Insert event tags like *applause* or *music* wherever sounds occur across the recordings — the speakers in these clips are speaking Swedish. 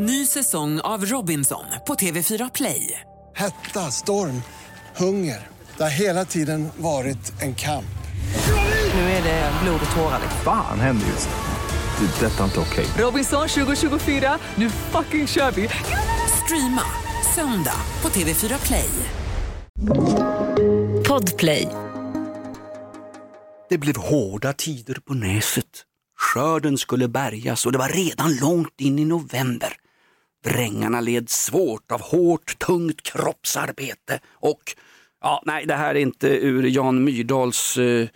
Ny säsong av Robinson på TV4 Play. Hetta, storm, hunger. Det har hela tiden varit en kamp. Nu är det blod och tårar. Fan händer just nu. Det. är Detta är inte okej. Robinson 2024, nu fucking kör vi! Streama söndag på TV4 Play. Podplay. Det blev hårda tider på Näset. Skörden skulle bärgas och det var redan långt in i november. Drängarna led svårt av hårt, tungt kroppsarbete och, ja, nej, det här är inte ur Jan Myrdals eh,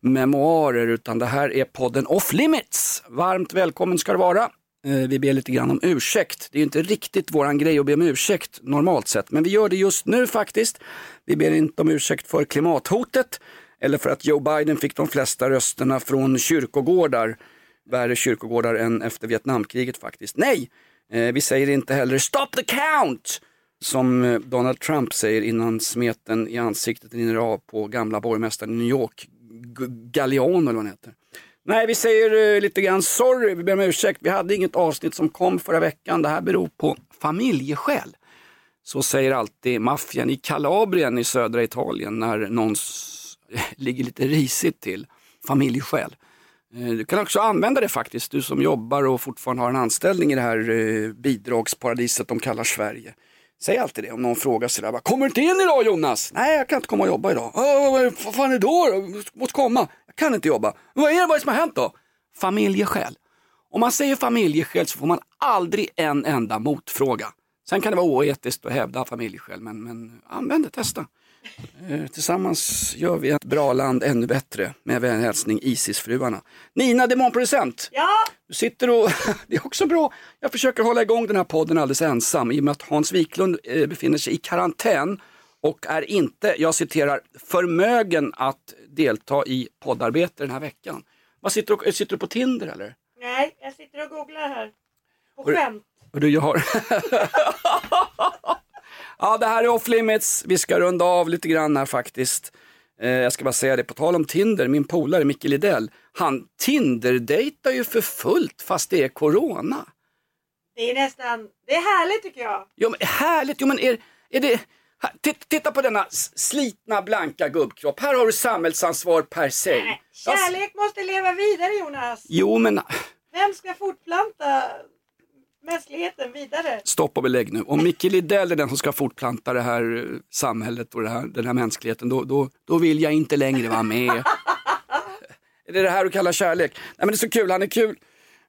memoarer utan det här är podden Off Limits. Varmt välkommen ska du vara. Eh, vi ber lite grann om ursäkt. Det är ju inte riktigt våran grej att be om ursäkt normalt sett, men vi gör det just nu faktiskt. Vi ber inte om ursäkt för klimathotet eller för att Joe Biden fick de flesta rösterna från kyrkogårdar. Värre kyrkogårdar än efter Vietnamkriget faktiskt. Nej, Eh, vi säger inte heller stop the count som eh, Donald Trump säger innan smeten i ansiktet rinner av på gamla borgmästaren i New York, Galliano eller vad han heter. Nej, vi säger eh, lite grann sorry, vi ber om ursäkt. Vi hade inget avsnitt som kom förra veckan. Det här beror på familjeskäl. Så säger alltid maffian i Kalabrien i södra Italien när någon *laughs* ligger lite risigt till. Familjeskäl. Eh, du kan också använda det faktiskt, du som jobbar och fortfarande har en anställning i det här eh, bidragsparadiset de kallar Sverige. Säg alltid det om någon frågar sådär, bara, kommer du inte in idag Jonas? Nej, jag kan inte komma och jobba idag. Vad fan är det då? Jag måste komma. Jag kan inte jobba. Vad är det, vad är det som har hänt då? Familjeskäl. Om man säger familjeskäl så får man aldrig en enda motfråga. Sen kan det vara oetiskt att hävda familjeskäl, men, men använd det, testa. Eh, Tillsammans gör vi ett bra land ännu bättre. Med vän hälsning Isis-fruarna. Nina, demonproducent. Ja, Du sitter och, *laughs* det är också bra, jag försöker hålla igång den här podden alldeles ensam i och med att Hans Wiklund eh, befinner sig i karantän och är inte, jag citerar, förmögen att delta i poddarbete den här veckan. Vad sitter, du, sitter du på Tinder eller? nej, jag sitter och googlar här. På skämt. Och du, jag har... *laughs* ja, det här är off limits. Vi ska runda av lite grann här faktiskt. Eh, jag ska bara säga det, på tal om Tinder, min polare Micke Lidell, han Tinder-dejtar ju för fullt fast det är corona. Det är nästan, det är härligt tycker jag. Jo men härligt, jo men är, är det... Titta på denna slitna blanka gubbkropp, här har du samhällsansvar per se. Nej, Kärlek måste leva vidare Jonas. Jo men Vem ska fortplanta? Stopp och belägg nu. Om Micke Lidell är den som ska fortplanta det här eh, samhället och det här, den här mänskligheten, då, då, då vill jag inte längre vara med. *laughs* är det det här du kallar kärlek? Nej men det är så kul, han är kul.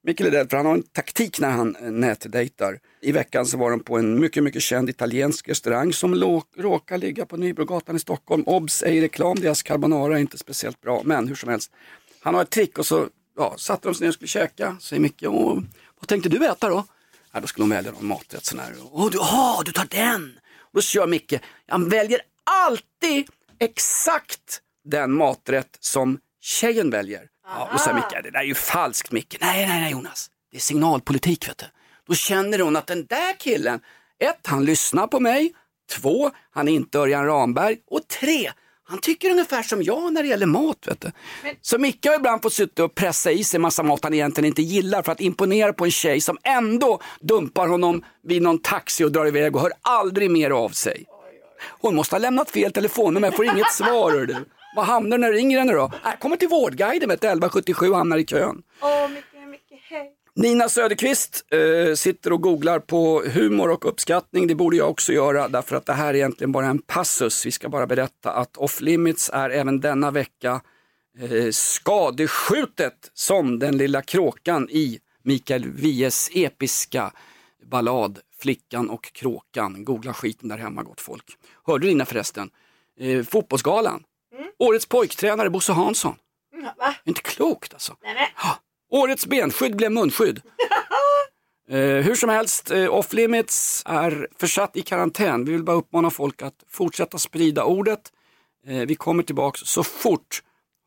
Micke Lidell, för han har en taktik när han eh, nätdejtar. I veckan så var de på en mycket, mycket känd italiensk restaurang som råkar ligga på Nybrogatan i Stockholm. Obs, ej reklam, deras carbonara är inte speciellt bra, men hur som helst. Han har ett trick och så ja, satte de sig ner och skulle käka, säger Micke, "Åh, vad tänkte du äta då? Ja, då skulle de välja någon maträtt sån här. Åh, du, ah, du tar den! Och då kör Micke, han väljer alltid exakt den maträtt som tjejen väljer. Ja, och säger Micke, det där är ju falskt Micke. Nej, nej, nej Jonas, det är signalpolitik vet du. Då känner hon att den där killen, ett, han lyssnar på mig, två, han är inte Örjan Ramberg och tre, han tycker ungefär som jag när det gäller mat. Vet du. Så Micke har ibland fått sitta och pressa i sig massa mat han egentligen inte gillar för att imponera på en tjej som ändå dumpar honom vid någon taxi och drar iväg och hör aldrig mer av sig. Hon måste ha lämnat fel telefonnummer, jag får inget svar. Du. Vad hamnar när du ringer henne då? Äh, kommer till Vårdguiden med ett 1177 och hamnar i kön. Hej. Nina Söderqvist eh, sitter och googlar på humor och uppskattning. Det borde jag också göra därför att det här är egentligen bara en passus. Vi ska bara berätta att Off Limits är även denna vecka eh, skadeskjutet som den lilla kråkan i Mikael Wiehes episka ballad Flickan och kråkan. Googla skiten där hemma gott folk. Hörde du Nina förresten? Eh, fotbollsgalan. Årets pojktränare Bosse Hansson. Mm, Va? Inte klokt alltså. Nej, men. Årets benskydd blev munskydd. *laughs* Eh, hur som helst, eh, Off Limits är försatt i karantän. Vi vill bara uppmana folk att fortsätta sprida ordet. Eh, vi kommer tillbaks så fort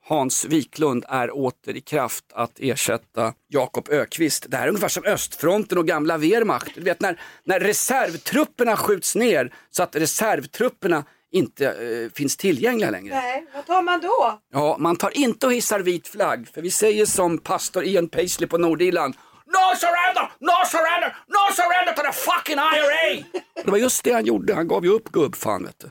Hans Wiklund är åter i kraft att ersätta Jakob Ökvist. Det här är ungefär som östfronten och gamla Wehrmacht. Du vet när, när reservtrupperna skjuts ner så att reservtrupperna inte eh, finns tillgängliga längre. Nej, vad tar man då? Ja, man tar inte och hissar vit flagg, för vi säger som pastor Ian Paisley på Nordirland. No surrender, no surrender, no surrender, a fucking *laughs* IRA! Det var just det han gjorde, han gav ju upp gubb fan vet du.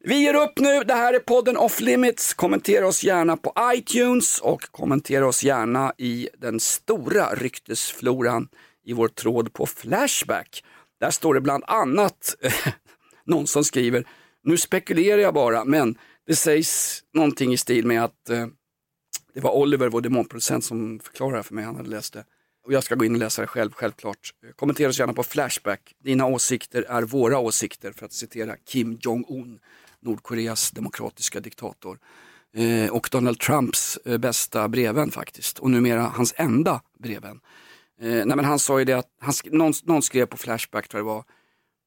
Vi ger upp nu, det här är podden Off Limits. Kommentera oss gärna på iTunes och kommentera oss gärna i den stora ryktesfloran i vår tråd på Flashback. Där står det bland annat *laughs* någon som skriver, nu spekulerar jag bara, men det sägs någonting i stil med att eh, det var Oliver, vår demonproducent, som förklarade det för mig. Han hade läst det. Och jag ska gå in och läsa det själv, självklart. Eh, kommentera oss gärna på Flashback. Dina åsikter är våra åsikter, för att citera Kim Jong-Un, Nordkoreas demokratiska diktator. Eh, och Donald Trumps eh, bästa brevvän faktiskt. Och numera hans enda brevvän. Eh, nej, men han sa ju det att, han, sk- någon, någon skrev på Flashback tror jag det var,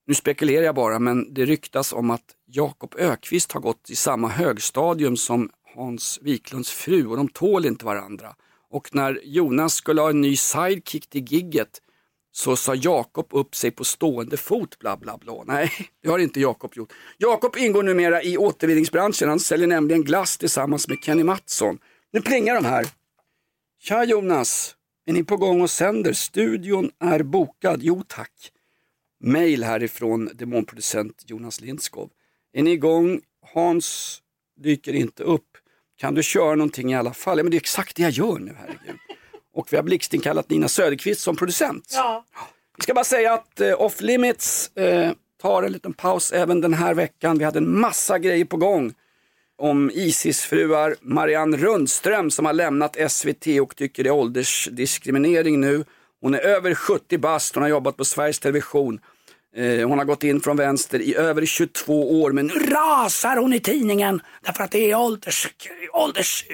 nu spekulerar jag bara, men det ryktas om att Jakob Ökvist har gått i samma högstadium som Hans Wiklunds fru och de tål inte varandra. Och när Jonas skulle ha en ny sidekick till gigget så sa Jakob upp sig på stående fot, bla bla bla. Nej, det har inte Jakob gjort. Jakob ingår numera i återvinningsbranschen, han säljer nämligen glass tillsammans med Kenny Mattsson. Nu plingar de här. Tja Jonas, är ni på gång och sänder? Studion är bokad. Jo tack. Mail härifrån demonproducent Jonas Lindskov. Är ni igång? Hans dyker inte upp. Kan du köra någonting i alla fall? Ja, men det är exakt det jag gör nu, herregud. Och vi har blixtinkallat Nina Söderqvist som producent. Ja. Vi ska bara säga att eh, Off Limits eh, tar en liten paus även den här veckan. Vi hade en massa grejer på gång om Isis-fruar. Marianne Rundström som har lämnat SVT och tycker det är åldersdiskriminering nu. Hon är över 70 bast, hon har jobbat på Sveriges Television. Eh, hon har gått in från vänster i över 22 år men nu rasar hon i tidningen därför att det är ålders... ålders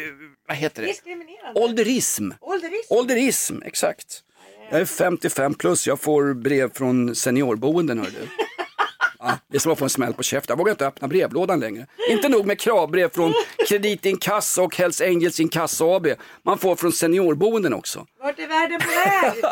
vad heter det? Diskriminerande. Ålderism. Ålderism. Ålderism, exakt. Jag är 55 plus, jag får brev från seniorboenden hör du. Det är som att få en smäll på käften. Jag vågar inte öppna brevlådan längre. Inte nog med kravbrev från Kreditinkasso och Hells Angels Inkasso AB. Man får från seniorboenden också. Vart är världen på väg?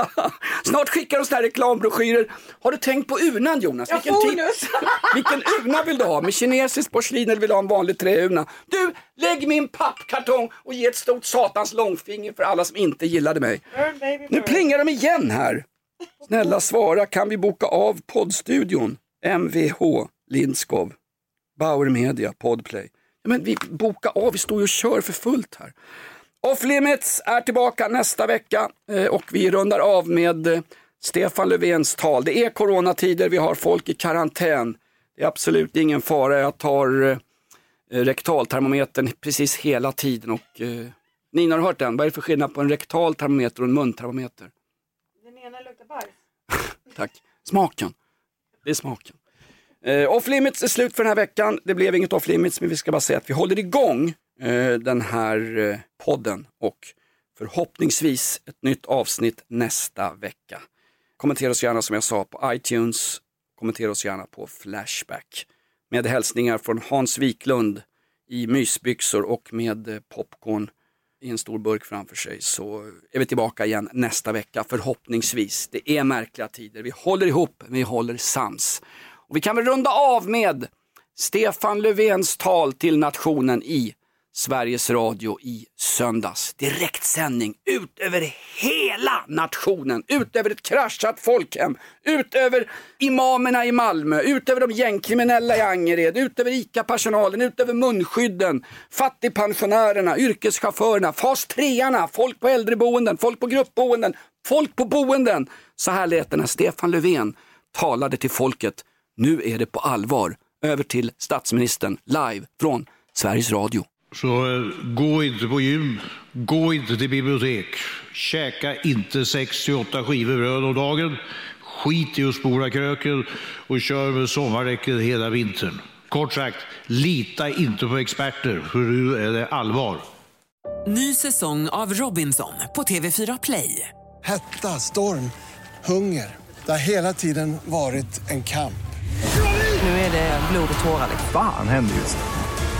*laughs* Snart skickar de sådana här reklambroschyrer. Har du tänkt på urnan Jonas? Ja, typ- bonus. *laughs* vilken urna vill du ha? Med kinesiskt porslin eller vill du ha en vanlig träurna? Du, lägg min pappkartong och ge ett stort satans långfinger för alla som inte gillade mig. Burn, baby, Nu burn. plingar de igen här. Snälla svara, kan vi boka av poddstudion? Mvh Lindskov, Bauer Media, Podplay. Ja, men vi boka av, vi står ju och kör för fullt här. Off Limits är tillbaka nästa vecka eh, och vi rundar av med eh, Stefan Löfvens tal. Det är coronatider, vi har folk i karantän. Det är absolut ingen fara, jag tar eh, rektaltermometern precis hela tiden. Och, eh, Nina, har du hört den? Vad är det för skillnad på en rektal termometer och en muntermometer? Den ena luktar bajs. *laughs* Tack. Smaken. Det är smaken. Eh, off limits är slut för den här veckan. Det blev inget off limits, men vi ska bara säga att vi håller igång eh, den här eh, podden och förhoppningsvis ett nytt avsnitt nästa vecka. Kommentera oss gärna som jag sa på iTunes. Kommentera oss gärna på Flashback. Med hälsningar från Hans Wiklund i mysbyxor och med eh, popcorn i en stor burk framför sig så är vi tillbaka igen nästa vecka förhoppningsvis. Det är märkliga tider, vi håller ihop, vi håller sams. Och vi kan väl runda av med Stefan Löfvens tal till nationen i Sveriges Radio i söndags. Direktsändning ut över hela nationen, ut över ett kraschat folkhem, ut över imamerna i Malmö, ut över de gängkriminella i Angered, ut över ICA-personalen, ut över munskydden, fattigpensionärerna, yrkeschaufförerna, fas 3 folk på äldreboenden, folk på gruppboenden, folk på boenden. Så här lät det när Stefan Löfven talade till folket. Nu är det på allvar. Över till statsministern live från Sveriges Radio. Så eh, gå inte på gym, gå inte till bibliotek, käka inte 68 skivor bröd om dagen, skit i att spola kröken och kör med sommardäcket hela vintern. Kort sagt, lita inte på experter, för nu är det allvar. Ny säsong av Robinson på TV4 Play. Hetta, storm, hunger. Det har hela tiden varit en kamp. Nu är det blod och tårar. liksom. Fan händer just nu.